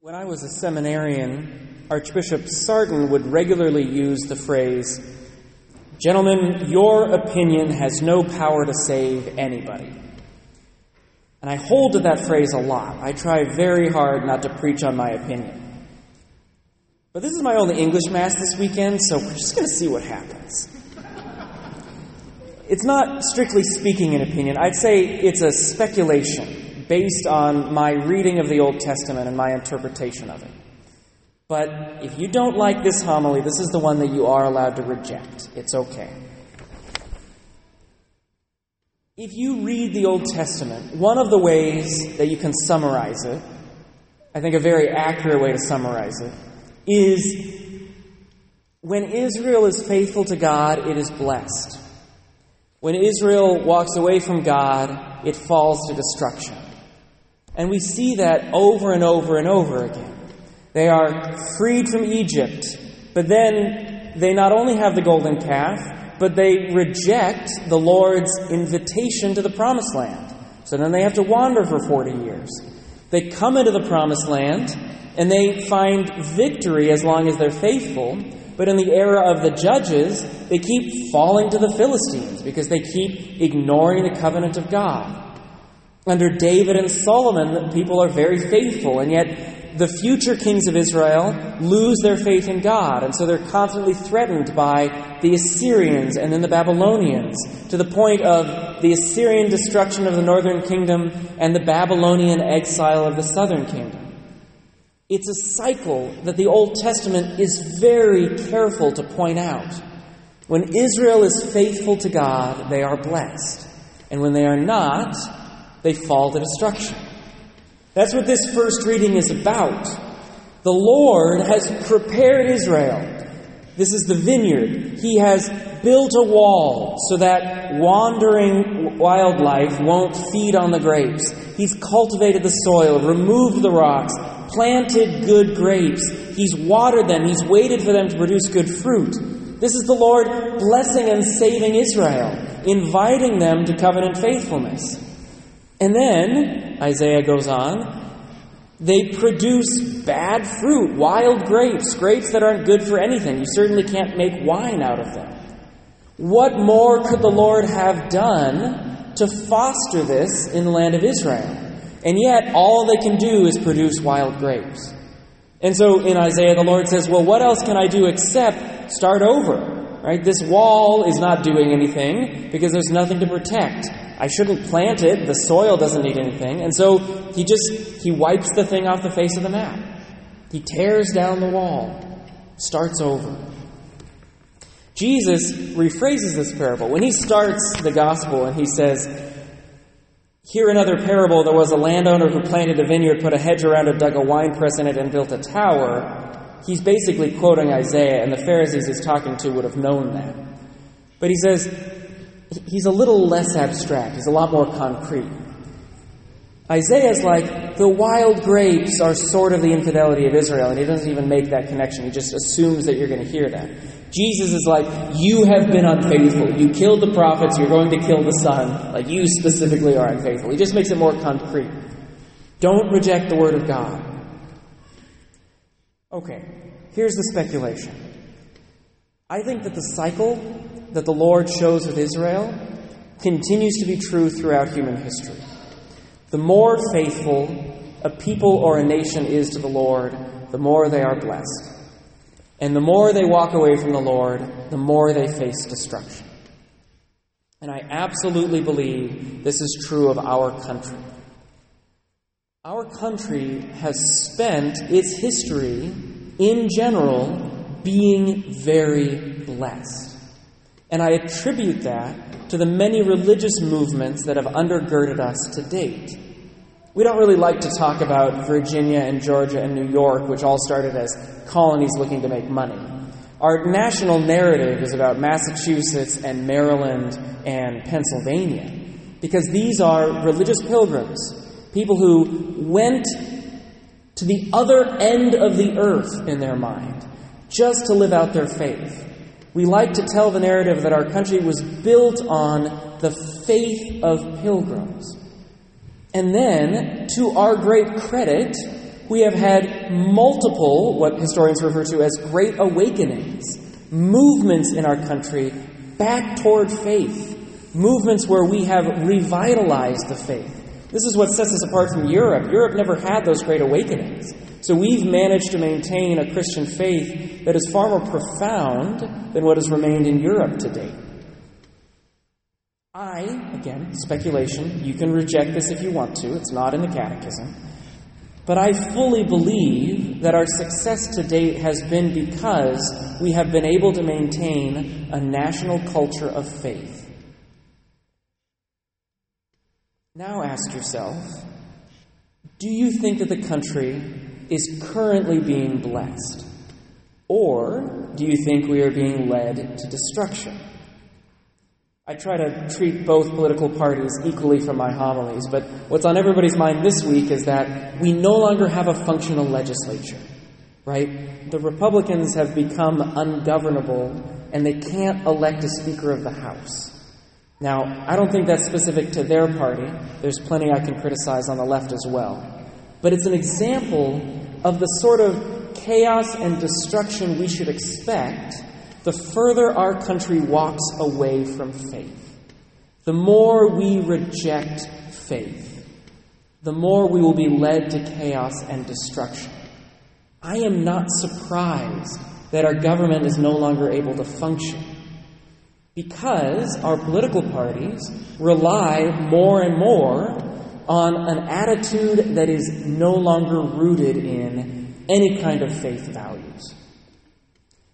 When I was a seminarian, Archbishop Sartain would regularly use the phrase, Gentlemen, your opinion has no power to save anybody. And I hold to that phrase a lot. I try very hard not to preach on my opinion. But this is my only English Mass this weekend, so we're just going to see what happens. It's not strictly speaking an opinion. I'd say it's a speculation based on my reading of the Old Testament and my interpretation of it. But if you don't like this homily, this is the one that you are allowed to reject. It's okay. If you read the Old Testament, one of the ways that you can summarize it, I think a very accurate way to summarize it, is when Israel is faithful to God, it is blessed. When Israel walks away from God, it falls to destruction. And we see that over and over and over again. They are freed from Egypt, but then they not only have the golden calf, but they reject the Lord's invitation to the promised land. So then they have to wander for 40 years. They come into the promised land and they find victory as long as they're faithful. But in the era of the judges, they keep falling to the Philistines because they keep ignoring the covenant of God. Under David and Solomon, people are very faithful, and yet the future kings of Israel lose their faith in God, and so they're constantly threatened by the Assyrians and then the Babylonians, to the point of the Assyrian destruction of the northern kingdom and the Babylonian exile of the southern kingdom. It's a cycle that the Old Testament is very careful to point out. When Israel is faithful to God, they are blessed. And when they are not, they fall to destruction. That's what this first reading is about. The Lord has prepared Israel. This is the vineyard. He has built a wall so that wandering wildlife won't feed on the grapes. He's cultivated the soil, removed the rocks, planted good grapes. He's watered them. He's waited for them to produce good fruit. This is the Lord blessing and saving Israel, inviting them to covenant faithfulness. And then, Isaiah goes on, they produce bad fruit, wild grapes, grapes that aren't good for anything. You certainly can't make wine out of them. What more could the Lord have done to foster this in the land of Israel? And yet, all they can do is produce wild grapes. And so in Isaiah, the Lord says, Well, what else can I do except start over? Right? This wall is not doing anything because there's nothing to protect. I shouldn't plant it. The soil doesn't need anything. And so he just he wipes the thing off the face of the map. He tears down the wall, starts over. Jesus rephrases this parable. When he starts the gospel and he says, Here another parable, there was a landowner who planted a vineyard, put a hedge around it, dug a winepress in it, and built a tower. He's basically quoting Isaiah, and the Pharisees he's talking to would have known that. But he says, he's a little less abstract, he's a lot more concrete. Isaiah's like, the wild grapes are sort of the infidelity of Israel, and he doesn't even make that connection. He just assumes that you're going to hear that. Jesus is like, you have been unfaithful. You killed the prophets, you're going to kill the Son. Like, you specifically are unfaithful. He just makes it more concrete. Don't reject the Word of God. Okay, here's the speculation. I think that the cycle that the Lord shows with Israel continues to be true throughout human history. The more faithful a people or a nation is to the Lord, the more they are blessed. And the more they walk away from the Lord, the more they face destruction. And I absolutely believe this is true of our country. Our country has spent its history, in general, being very blessed. And I attribute that to the many religious movements that have undergirded us to date. We don't really like to talk about Virginia and Georgia and New York, which all started as colonies looking to make money. Our national narrative is about Massachusetts and Maryland and Pennsylvania, because these are religious pilgrims, people who went to the other end of the earth in their mind just to live out their faith. We like to tell the narrative that our country was built on the faith of pilgrims. And then, to our great credit, We have had multiple, what historians refer to as great awakenings, movements in our country back toward faith, movements where we have revitalized the faith. This is what sets us apart from Europe. Europe never had those great awakenings. So we've managed to maintain a Christian faith that is far more profound than what has remained in Europe to date. I, again, speculation, you can reject this if you want to, it's not in the Catechism. But I fully believe that our success to date has been because we have been able to maintain a national culture of faith. Now ask yourself do you think that the country is currently being blessed? Or do you think we are being led to destruction? I try to treat both political parties equally from my homilies, but what's on everybody's mind this week is that we no longer have a functional legislature, right? The Republicans have become ungovernable and they can't elect a Speaker of the House. Now, I don't think that's specific to their party. There's plenty I can criticize on the left as well. But it's an example of the sort of chaos and destruction we should expect the further our country walks away from faith, the more we reject faith, the more we will be led to chaos and destruction. I am not surprised that our government is no longer able to function because our political parties rely more and more on an attitude that is no longer rooted in any kind of faith values.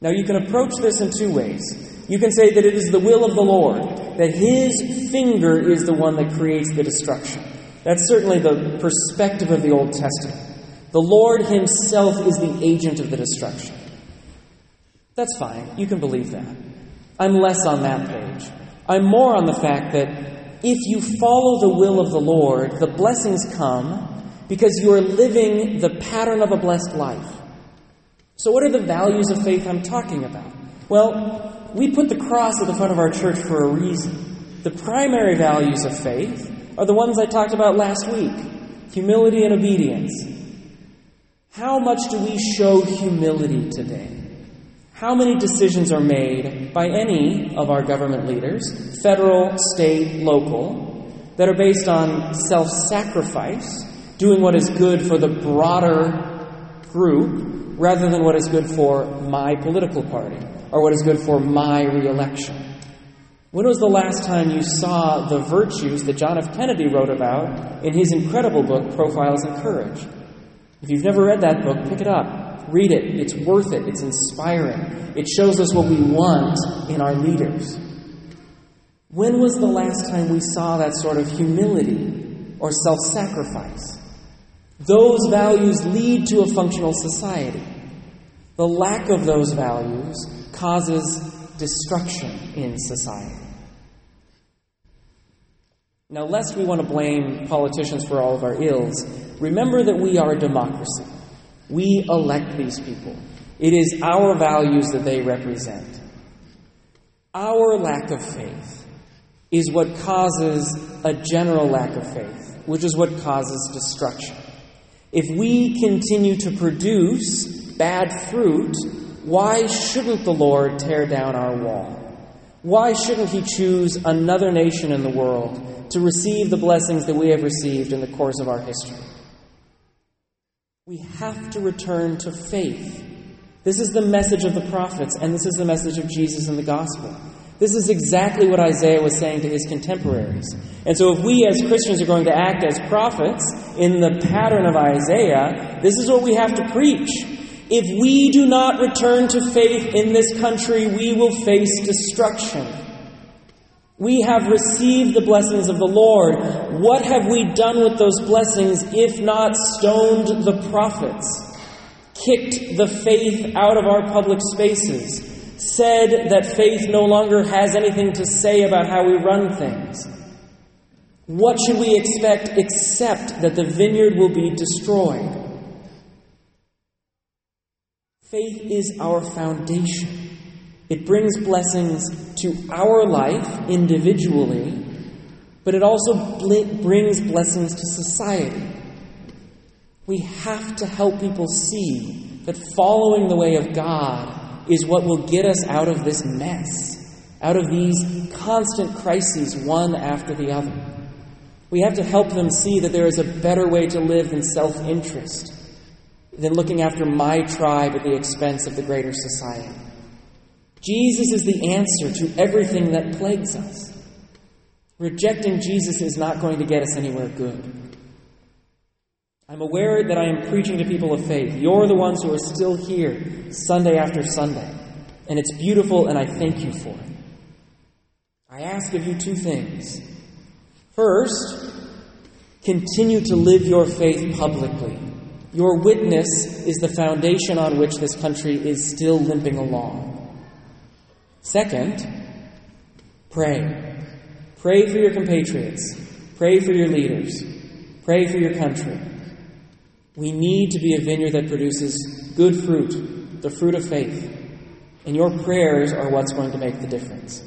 Now, you can approach this in two ways. You can say that it is the will of the Lord, that His finger is the one that creates the destruction. That's certainly the perspective of the Old Testament. The Lord Himself is the agent of the destruction. That's fine. You can believe that. I'm less on that page. I'm more on the fact that if you follow the will of the Lord, the blessings come because you are living the pattern of a blessed life. So, what are the values of faith I'm talking about? Well, we put the cross at the front of our church for a reason. The primary values of faith are the ones I talked about last week humility and obedience. How much do we show humility today? How many decisions are made by any of our government leaders, federal, state, local, that are based on self sacrifice, doing what is good for the broader group, rather than what is good for my political party or what is good for my reelection. When was the last time you saw the virtues that John F. Kennedy wrote about in his incredible book, Profiles in Courage? If you've never read that book, pick it up. Read it. It's worth it. It's inspiring. It shows us what we want in our leaders. When was the last time we saw that sort of humility or self sacrifice? Those values lead to a functional society. The lack of those values causes destruction in society. Now, lest we want to blame politicians for all of our ills, remember that we are a democracy. We elect these people. It is our values that they represent. Our lack of faith is what causes a general lack of faith, which is what causes destruction. If we continue to produce bad fruit, why shouldn't the Lord tear down our wall? Why shouldn't He choose another nation in the world to receive the blessings that we have received in the course of our history? We have to return to faith. This is the message of the prophets, and this is the message of Jesus in the gospel. This is exactly what Isaiah was saying to his contemporaries. And so, if we as Christians are going to act as prophets in the pattern of Isaiah, this is what we have to preach. If we do not return to faith in this country, we will face destruction. We have received the blessings of the Lord. What have we done with those blessings if not stoned the prophets, kicked the faith out of our public spaces? said that faith no longer has anything to say about how we run things. What should we expect except that the vineyard will be destroyed? Faith is our foundation. It brings blessings to our life individually, but it also brings blessings to society. We have to help people see that following the way of God is what will get us out of this mess, out of these constant crises, one after the other. We have to help them see that there is a better way to live than self interest, than looking after my tribe at the expense of the greater society. Jesus is the answer to everything that plagues us. Rejecting Jesus is not going to get us anywhere good. I'm aware that I am preaching to people of faith. You're the ones who are still here Sunday after Sunday. And it's beautiful, and I thank you for it. I ask of you two things. First, continue to live your faith publicly. Your witness is the foundation on which this country is still limping along. Second, pray. Pray for your compatriots. Pray for your leaders. Pray for your country. We need to be a vineyard that produces good fruit, the fruit of faith. And your prayers are what's going to make the difference.